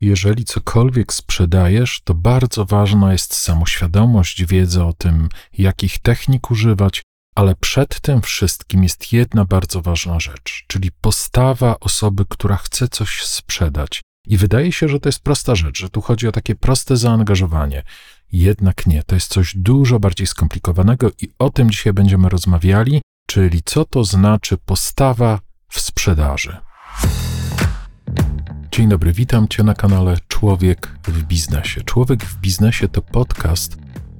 jeżeli cokolwiek sprzedajesz, to bardzo ważna jest samoświadomość, wiedza o tym, jakich technik używać, ale przed tym wszystkim jest jedna bardzo ważna rzecz, czyli postawa osoby, która chce coś sprzedać. I wydaje się, że to jest prosta rzecz, że tu chodzi o takie proste zaangażowanie. Jednak nie, to jest coś dużo bardziej skomplikowanego i o tym dzisiaj będziemy rozmawiali, czyli co to znaczy postawa w sprzedaży. Dzień dobry, witam Cię na kanale Człowiek w Biznesie. Człowiek w Biznesie to podcast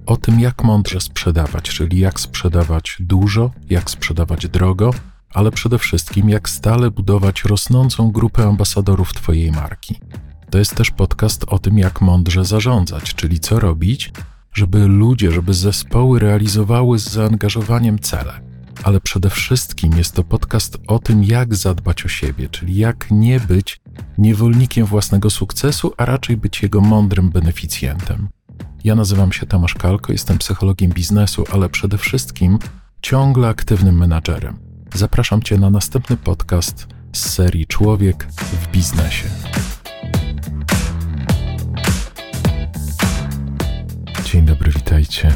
o tym, jak mądrze sprzedawać, czyli jak sprzedawać dużo, jak sprzedawać drogo, ale przede wszystkim jak stale budować rosnącą grupę ambasadorów Twojej marki. To jest też podcast o tym, jak mądrze zarządzać, czyli co robić, żeby ludzie, żeby zespoły realizowały z zaangażowaniem cele. Ale przede wszystkim jest to podcast o tym, jak zadbać o siebie, czyli jak nie być niewolnikiem własnego sukcesu, a raczej być jego mądrym beneficjentem. Ja nazywam się Tomasz Kalko, jestem psychologiem biznesu, ale przede wszystkim ciągle aktywnym menadżerem. Zapraszam Cię na następny podcast z serii Człowiek w biznesie. Dzień dobry, witajcie.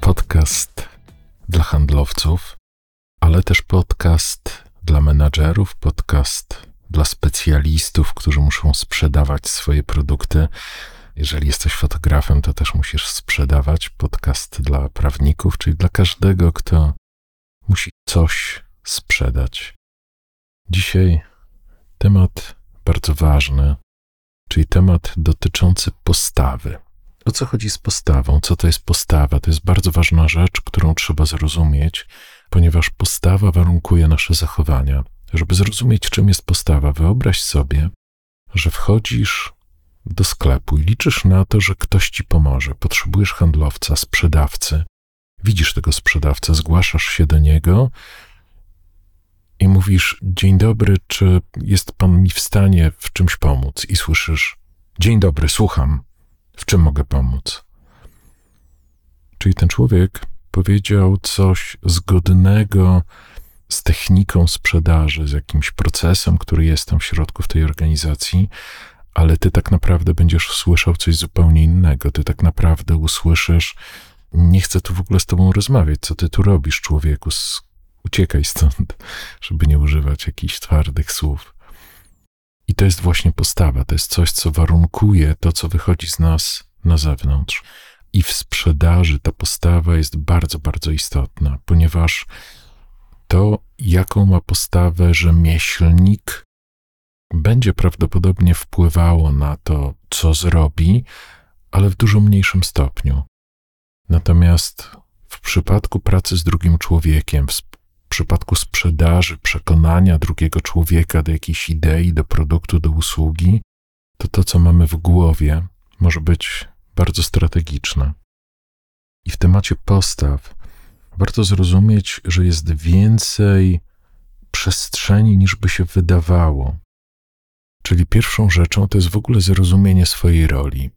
Podcast dla handlowców, ale też podcast dla menadżerów, podcast dla specjalistów, którzy muszą sprzedawać swoje produkty. Jeżeli jesteś fotografem, to też musisz sprzedawać podcast dla prawników, czyli dla każdego, kto musi coś sprzedać. Dzisiaj temat bardzo ważny, czyli temat dotyczący postawy. O co chodzi z postawą? Co to jest postawa? To jest bardzo ważna rzecz, którą trzeba zrozumieć, ponieważ postawa warunkuje nasze zachowania. Żeby zrozumieć, czym jest postawa, wyobraź sobie, że wchodzisz do sklepu i liczysz na to, że ktoś ci pomoże. Potrzebujesz handlowca, sprzedawcy. Widzisz tego sprzedawcę, zgłaszasz się do niego i mówisz: Dzień dobry, czy jest pan mi w stanie w czymś pomóc? I słyszysz: Dzień dobry, słucham, w czym mogę pomóc? Czyli ten człowiek powiedział coś zgodnego z techniką sprzedaży, z jakimś procesem, który jest tam w środku w tej organizacji, ale ty tak naprawdę będziesz słyszał coś zupełnie innego. Ty tak naprawdę usłyszysz, nie chcę tu w ogóle z tobą rozmawiać, co ty tu robisz, człowieku, uciekaj stąd, żeby nie używać jakichś twardych słów. I to jest właśnie postawa, to jest coś, co warunkuje to, co wychodzi z nas na zewnątrz. I w sprzedaży ta postawa jest bardzo, bardzo istotna, ponieważ to, jaką ma postawę rzemieślnik, będzie prawdopodobnie wpływało na to, co zrobi, ale w dużo mniejszym stopniu. Natomiast w przypadku pracy z drugim człowiekiem, w przypadku sprzedaży, przekonania drugiego człowieka do jakiejś idei, do produktu, do usługi, to to, co mamy w głowie, może być bardzo strategiczne. I w temacie postaw warto zrozumieć, że jest więcej przestrzeni niż by się wydawało. Czyli pierwszą rzeczą to jest w ogóle zrozumienie swojej roli,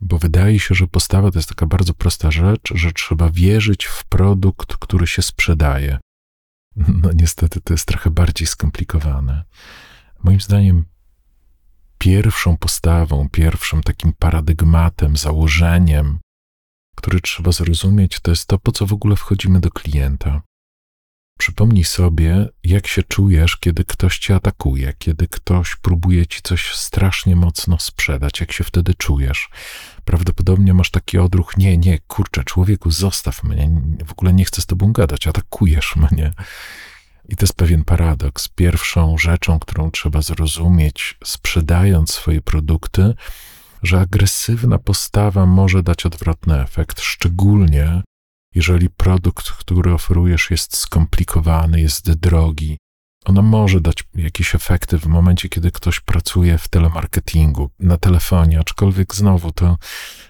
bo wydaje się, że postawa to jest taka bardzo prosta rzecz, że trzeba wierzyć w produkt, który się sprzedaje. No niestety to jest trochę bardziej skomplikowane. Moim zdaniem pierwszą postawą, pierwszym takim paradygmatem, założeniem, który trzeba zrozumieć, to jest to, po co w ogóle wchodzimy do klienta. Przypomnij sobie, jak się czujesz, kiedy ktoś cię atakuje, kiedy ktoś próbuje ci coś strasznie mocno sprzedać, jak się wtedy czujesz. Prawdopodobnie masz taki odruch, nie, nie, kurczę, człowieku, zostaw mnie, w ogóle nie chcę z tobą gadać, atakujesz mnie. I to jest pewien paradoks. Pierwszą rzeczą, którą trzeba zrozumieć, sprzedając swoje produkty, że agresywna postawa może dać odwrotny efekt, szczególnie jeżeli produkt, który oferujesz, jest skomplikowany, jest drogi. Ona może dać jakieś efekty w momencie, kiedy ktoś pracuje w telemarketingu, na telefonie, aczkolwiek znowu to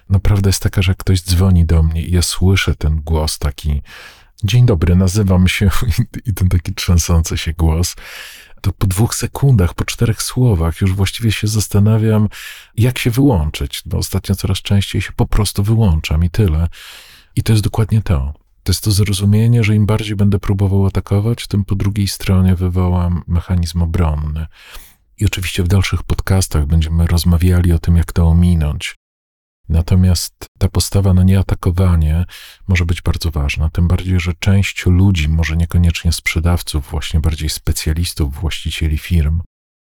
naprawdę jest taka, że ktoś dzwoni do mnie i ja słyszę ten głos taki. Dzień dobry, nazywam się, i ten taki trzęsący się głos to po dwóch sekundach, po czterech słowach już właściwie się zastanawiam, jak się wyłączyć. Bo ostatnio coraz częściej się po prostu wyłączam i tyle. I to jest dokładnie to. To jest to zrozumienie, że im bardziej będę próbował atakować, tym po drugiej stronie wywołam mechanizm obronny. I oczywiście w dalszych podcastach będziemy rozmawiali o tym, jak to ominąć. Natomiast ta postawa na nieatakowanie może być bardzo ważna, tym bardziej, że część ludzi, może niekoniecznie sprzedawców, właśnie bardziej specjalistów, właścicieli firm,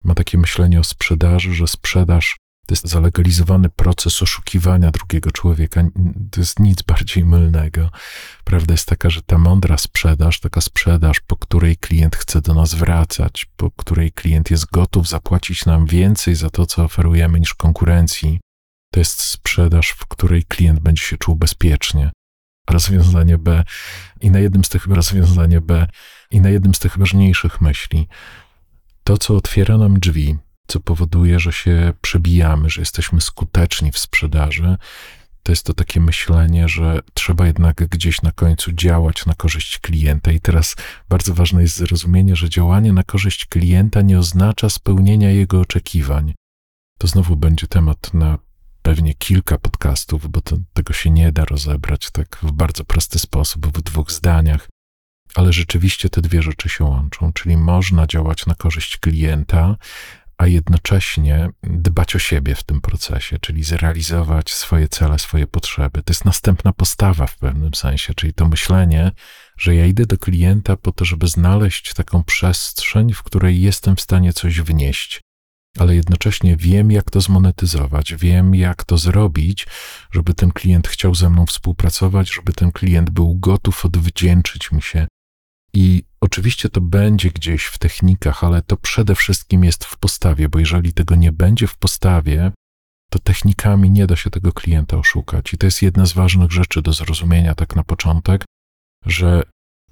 ma takie myślenie o sprzedaży, że sprzedaż to jest zalegalizowany proces oszukiwania drugiego człowieka. To jest nic bardziej mylnego. Prawda jest taka, że ta mądra sprzedaż, taka sprzedaż, po której klient chce do nas wracać, po której klient jest gotów zapłacić nam więcej za to, co oferujemy niż konkurencji, to jest sprzedaż, w której klient będzie się czuł bezpiecznie. Rozwiązanie B i na jednym z tych rozwiązanie B i na jednym z tych ważniejszych myśli, to, co otwiera nam drzwi, co powoduje, że się przebijamy, że jesteśmy skuteczni w sprzedaży, to jest to takie myślenie, że trzeba jednak gdzieś na końcu działać na korzyść klienta. I teraz bardzo ważne jest zrozumienie, że działanie na korzyść klienta nie oznacza spełnienia jego oczekiwań. To znowu będzie temat na pewnie kilka podcastów, bo to, tego się nie da rozebrać tak w bardzo prosty sposób, w dwóch zdaniach. Ale rzeczywiście te dwie rzeczy się łączą, czyli można działać na korzyść klienta, a jednocześnie dbać o siebie w tym procesie, czyli zrealizować swoje cele, swoje potrzeby. To jest następna postawa w pewnym sensie, czyli to myślenie, że ja idę do klienta po to, żeby znaleźć taką przestrzeń, w której jestem w stanie coś wnieść, ale jednocześnie wiem, jak to zmonetyzować, wiem, jak to zrobić, żeby ten klient chciał ze mną współpracować, żeby ten klient był gotów odwdzięczyć mi się i oczywiście to będzie gdzieś w technikach, ale to przede wszystkim jest w postawie, bo jeżeli tego nie będzie w postawie, to technikami nie da się tego klienta oszukać. I to jest jedna z ważnych rzeczy do zrozumienia, tak na początek, że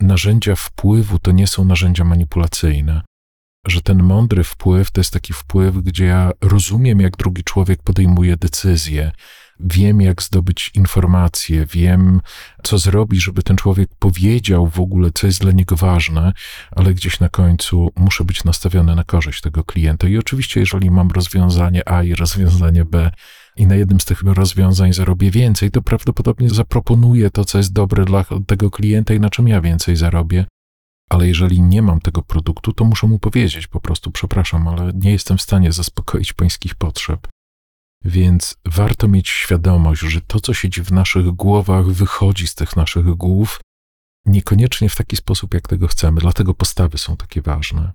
narzędzia wpływu to nie są narzędzia manipulacyjne. Że ten mądry wpływ to jest taki wpływ, gdzie ja rozumiem, jak drugi człowiek podejmuje decyzje, wiem, jak zdobyć informacje, wiem, co zrobić, żeby ten człowiek powiedział w ogóle, co jest dla niego ważne, ale gdzieś na końcu muszę być nastawiony na korzyść tego klienta. I oczywiście, jeżeli mam rozwiązanie A i rozwiązanie B, i na jednym z tych rozwiązań zarobię więcej, to prawdopodobnie zaproponuję to, co jest dobre dla tego klienta i na czym ja więcej zarobię. Ale jeżeli nie mam tego produktu, to muszę mu powiedzieć po prostu, przepraszam, ale nie jestem w stanie zaspokoić pańskich potrzeb. Więc warto mieć świadomość, że to, co siedzi w naszych głowach, wychodzi z tych naszych głów, niekoniecznie w taki sposób, jak tego chcemy, dlatego postawy są takie ważne.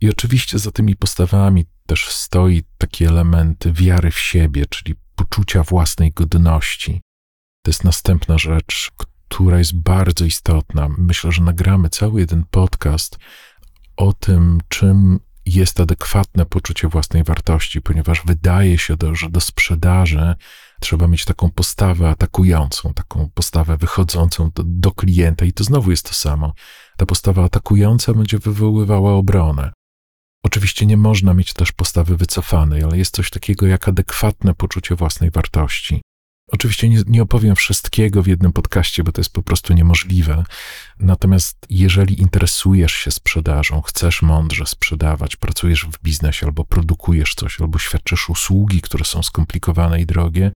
I oczywiście za tymi postawami też stoi taki element wiary w siebie, czyli poczucia własnej godności. To jest następna rzecz, która jest bardzo istotna. Myślę, że nagramy cały jeden podcast o tym, czym jest adekwatne poczucie własnej wartości, ponieważ wydaje się, do, że do sprzedaży trzeba mieć taką postawę atakującą, taką postawę wychodzącą do, do klienta, i to znowu jest to samo. Ta postawa atakująca będzie wywoływała obronę. Oczywiście nie można mieć też postawy wycofanej, ale jest coś takiego jak adekwatne poczucie własnej wartości. Oczywiście nie, nie, opowiem wszystkiego w jednym podcaście, bo to jest po prostu niemożliwe. Natomiast jeżeli interesujesz się sprzedażą, chcesz mądrze sprzedawać, pracujesz w biznesie albo produkujesz coś, albo świadczysz usługi, które są skomplikowane i drogie,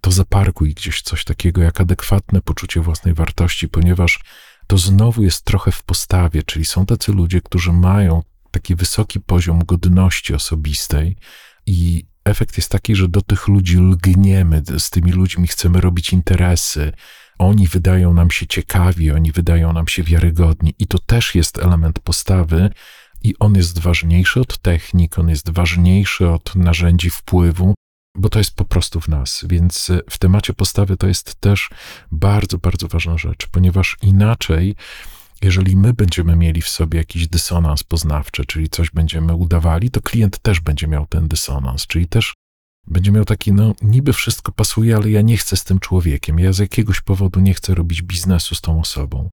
to zaparkuj gdzieś coś takiego jak adekwatne poczucie własnej wartości, ponieważ to znowu jest trochę w postawie, czyli są tacy ludzie, którzy mają taki wysoki poziom godności osobistej i efekt jest taki, że do tych ludzi lgniemy, z tymi ludźmi chcemy robić interesy. Oni wydają nam się ciekawi, oni wydają nam się wiarygodni, i to też jest element postawy, i on jest ważniejszy od technik, on jest ważniejszy od narzędzi wpływu, bo to jest po prostu w nas. Więc w temacie postawy to jest też bardzo, bardzo ważna rzecz, ponieważ inaczej jeżeli my będziemy mieli w sobie jakiś dysonans poznawczy, czyli coś będziemy udawali, to klient też będzie miał ten dysonans, czyli też będzie miał taki, no niby wszystko pasuje, ale ja nie chcę z tym człowiekiem, ja z jakiegoś powodu nie chcę robić biznesu z tą osobą.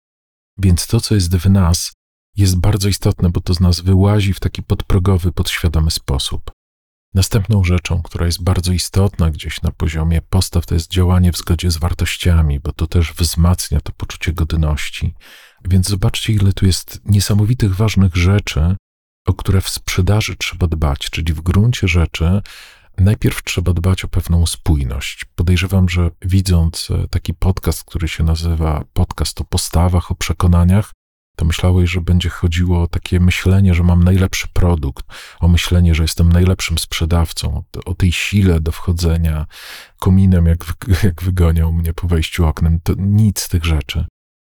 Więc to, co jest w nas, jest bardzo istotne, bo to z nas wyłazi w taki podprogowy, podświadomy sposób. Następną rzeczą, która jest bardzo istotna gdzieś na poziomie postaw, to jest działanie w zgodzie z wartościami, bo to też wzmacnia to poczucie godności. Więc zobaczcie, ile tu jest niesamowitych, ważnych rzeczy, o które w sprzedaży trzeba dbać, czyli w gruncie rzeczy najpierw trzeba dbać o pewną spójność. Podejrzewam, że widząc e, taki podcast, który się nazywa Podcast o postawach, o przekonaniach, to myślałeś, że będzie chodziło o takie myślenie, że mam najlepszy produkt, o myślenie, że jestem najlepszym sprzedawcą, o tej sile do wchodzenia kominem, jak, jak wygoniał mnie po wejściu oknem. To nic z tych rzeczy.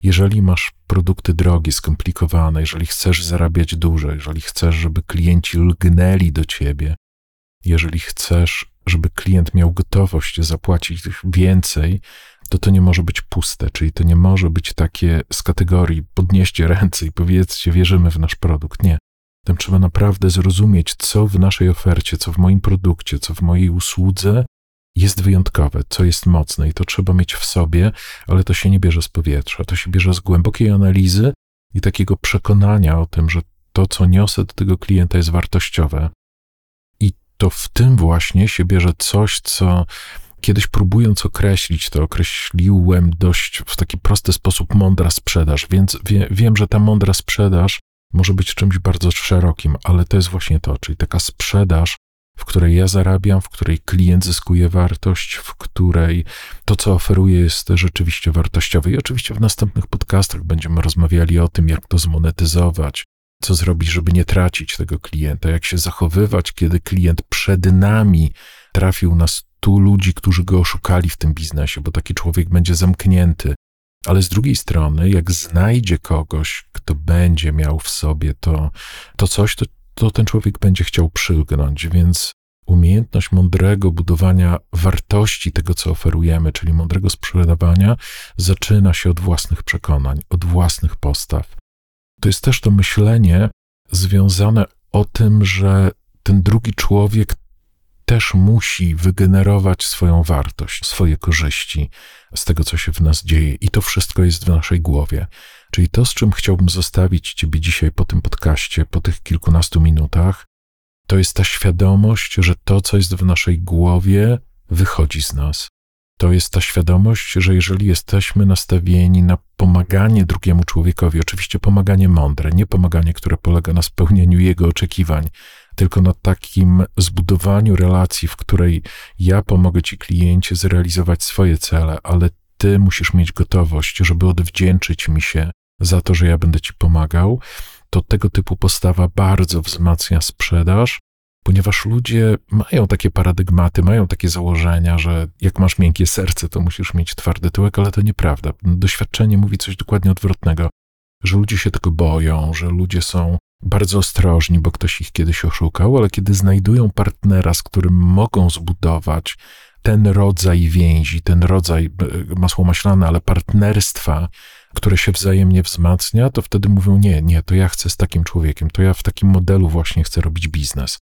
Jeżeli masz produkty drogie, skomplikowane, jeżeli chcesz zarabiać dużo, jeżeli chcesz, żeby klienci lgnęli do ciebie, jeżeli chcesz, żeby klient miał gotowość zapłacić więcej, to to nie może być puste, czyli to nie może być takie z kategorii podnieście ręce i powiedzcie, wierzymy w nasz produkt. Nie. Tam trzeba naprawdę zrozumieć, co w naszej ofercie, co w moim produkcie, co w mojej usłudze jest wyjątkowe, co jest mocne i to trzeba mieć w sobie, ale to się nie bierze z powietrza, to się bierze z głębokiej analizy i takiego przekonania o tym, że to, co niosę do tego klienta jest wartościowe. I to w tym właśnie się bierze coś, co kiedyś próbując określić to, określiłem dość w taki prosty sposób mądra sprzedaż, więc wie, wiem, że ta mądra sprzedaż może być czymś bardzo szerokim, ale to jest właśnie to, czyli taka sprzedaż, w której ja zarabiam, w której klient zyskuje wartość, w której to, co oferuję, jest rzeczywiście wartościowe. I oczywiście w następnych podcastach będziemy rozmawiali o tym, jak to zmonetyzować, co zrobić, żeby nie tracić tego klienta, jak się zachowywać, kiedy klient przed nami trafił na stu ludzi, którzy go oszukali w tym biznesie, bo taki człowiek będzie zamknięty. Ale z drugiej strony, jak znajdzie kogoś, kto będzie miał w sobie to, to coś, to, to ten człowiek będzie chciał przylgnąć, więc umiejętność mądrego budowania wartości tego, co oferujemy, czyli mądrego sprzedawania, zaczyna się od własnych przekonań, od własnych postaw. To jest też to myślenie związane o tym, że ten drugi człowiek też musi wygenerować swoją wartość, swoje korzyści z tego, co się w nas dzieje, i to wszystko jest w naszej głowie. Czyli to, z czym chciałbym zostawić Ciebie dzisiaj po tym podcaście, po tych kilkunastu minutach, to jest ta świadomość, że to, co jest w naszej głowie, wychodzi z nas. To jest ta świadomość, że jeżeli jesteśmy nastawieni na pomaganie drugiemu człowiekowi, oczywiście pomaganie mądre, nie pomaganie, które polega na spełnieniu jego oczekiwań, tylko na takim zbudowaniu relacji, w której ja pomogę ci kliencie zrealizować swoje cele, ale ty musisz mieć gotowość, żeby odwdzięczyć mi się za to, że ja będę ci pomagał, to tego typu postawa bardzo wzmacnia sprzedaż, ponieważ ludzie mają takie paradygmaty, mają takie założenia, że jak masz miękkie serce, to musisz mieć twardy tyłek, ale to nieprawda. Doświadczenie mówi coś dokładnie odwrotnego, że ludzie się tego boją, że ludzie są bardzo ostrożni, bo ktoś ich kiedyś oszukał, ale kiedy znajdują partnera, z którym mogą zbudować ten rodzaj więzi, ten rodzaj e, masło maślane, ale partnerstwa, które się wzajemnie wzmacnia, to wtedy mówią: Nie, nie, to ja chcę z takim człowiekiem, to ja w takim modelu właśnie chcę robić biznes.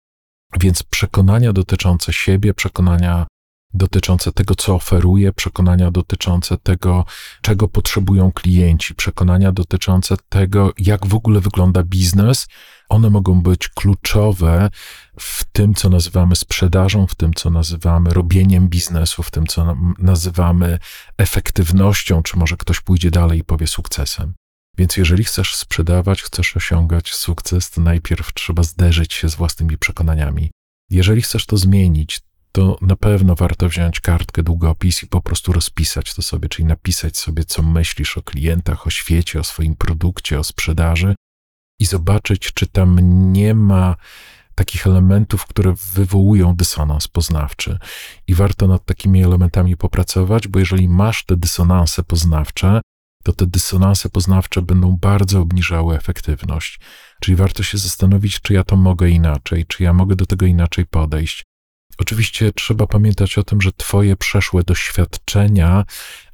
Więc przekonania dotyczące siebie, przekonania dotyczące tego, co oferuję, przekonania dotyczące tego, czego potrzebują klienci, przekonania dotyczące tego, jak w ogóle wygląda biznes, one mogą być kluczowe w tym, co nazywamy sprzedażą, w tym, co nazywamy robieniem biznesu, w tym, co nazywamy efektywnością, czy może ktoś pójdzie dalej i powie sukcesem. Więc jeżeli chcesz sprzedawać, chcesz osiągać sukces, to najpierw trzeba zderzyć się z własnymi przekonaniami. Jeżeli chcesz to zmienić, to na pewno warto wziąć kartkę, długopis i po prostu rozpisać to sobie, czyli napisać sobie, co myślisz o klientach, o świecie, o swoim produkcie, o sprzedaży i zobaczyć, czy tam nie ma takich elementów, które wywołują dysonans poznawczy. I warto nad takimi elementami popracować, bo jeżeli masz te dysonanse poznawcze, to te dysonanse poznawcze będą bardzo obniżały efektywność. Czyli warto się zastanowić, czy ja to mogę inaczej, czy ja mogę do tego inaczej podejść. Oczywiście trzeba pamiętać o tym, że Twoje przeszłe doświadczenia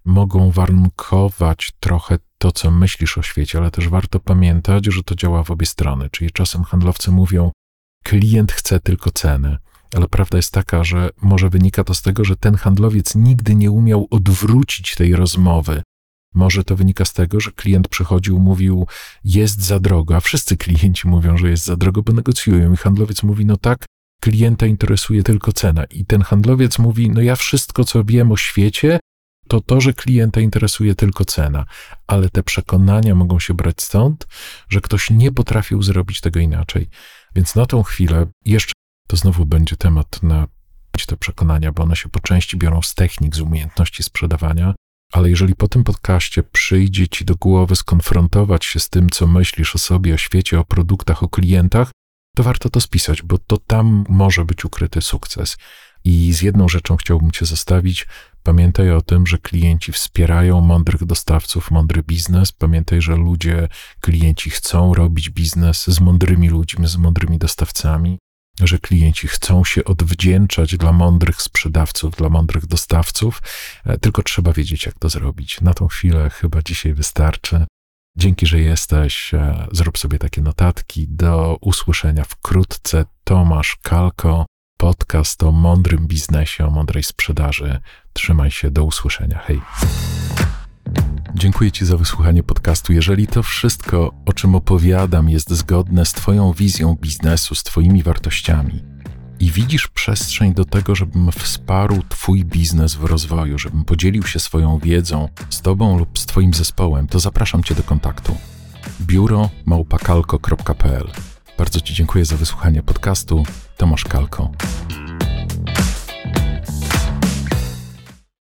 mogą warunkować trochę to, co myślisz o świecie, ale też warto pamiętać, że to działa w obie strony. Czyli czasem handlowcy mówią, klient chce tylko cenę. Ale prawda jest taka, że może wynika to z tego, że ten handlowiec nigdy nie umiał odwrócić tej rozmowy. Może to wynika z tego, że klient przychodził, mówił, jest za drogo, a wszyscy klienci mówią, że jest za drogo, bo negocjują. I handlowiec mówi, no tak, klienta interesuje tylko cena. I ten handlowiec mówi: No, ja wszystko, co wiem o świecie, to to, że klienta interesuje tylko cena, ale te przekonania mogą się brać stąd, że ktoś nie potrafił zrobić tego inaczej. Więc na tą chwilę jeszcze to znowu będzie temat na te przekonania, bo one się po części biorą z technik, z umiejętności sprzedawania, ale jeżeli po tym podcaście przyjdzie ci do głowy skonfrontować się z tym, co myślisz o sobie, o świecie, o produktach, o klientach, to warto to spisać, bo to tam może być ukryty sukces. I z jedną rzeczą chciałbym Cię zostawić. Pamiętaj o tym, że klienci wspierają mądrych dostawców, mądry biznes. Pamiętaj, że ludzie, klienci chcą robić biznes z mądrymi ludźmi, z mądrymi dostawcami, że klienci chcą się odwdzięczać dla mądrych sprzedawców, dla mądrych dostawców, e, tylko trzeba wiedzieć, jak to zrobić. Na tą chwilę chyba dzisiaj wystarczy. Dzięki, że jesteś. E, zrób sobie takie notatki. Do usłyszenia wkrótce. Tomasz Kalko podcast o mądrym biznesie, o mądrej sprzedaży. Trzymaj się, do usłyszenia. Hej. Dziękuję Ci za wysłuchanie podcastu. Jeżeli to wszystko, o czym opowiadam, jest zgodne z Twoją wizją biznesu, z Twoimi wartościami i widzisz przestrzeń do tego, żebym wsparł Twój biznes w rozwoju, żebym podzielił się swoją wiedzą z Tobą lub z Twoim zespołem, to zapraszam Cię do kontaktu. Biuro małpakalko.pl Bardzo Ci dziękuję za wysłuchanie podcastu. Tomasz Kalko.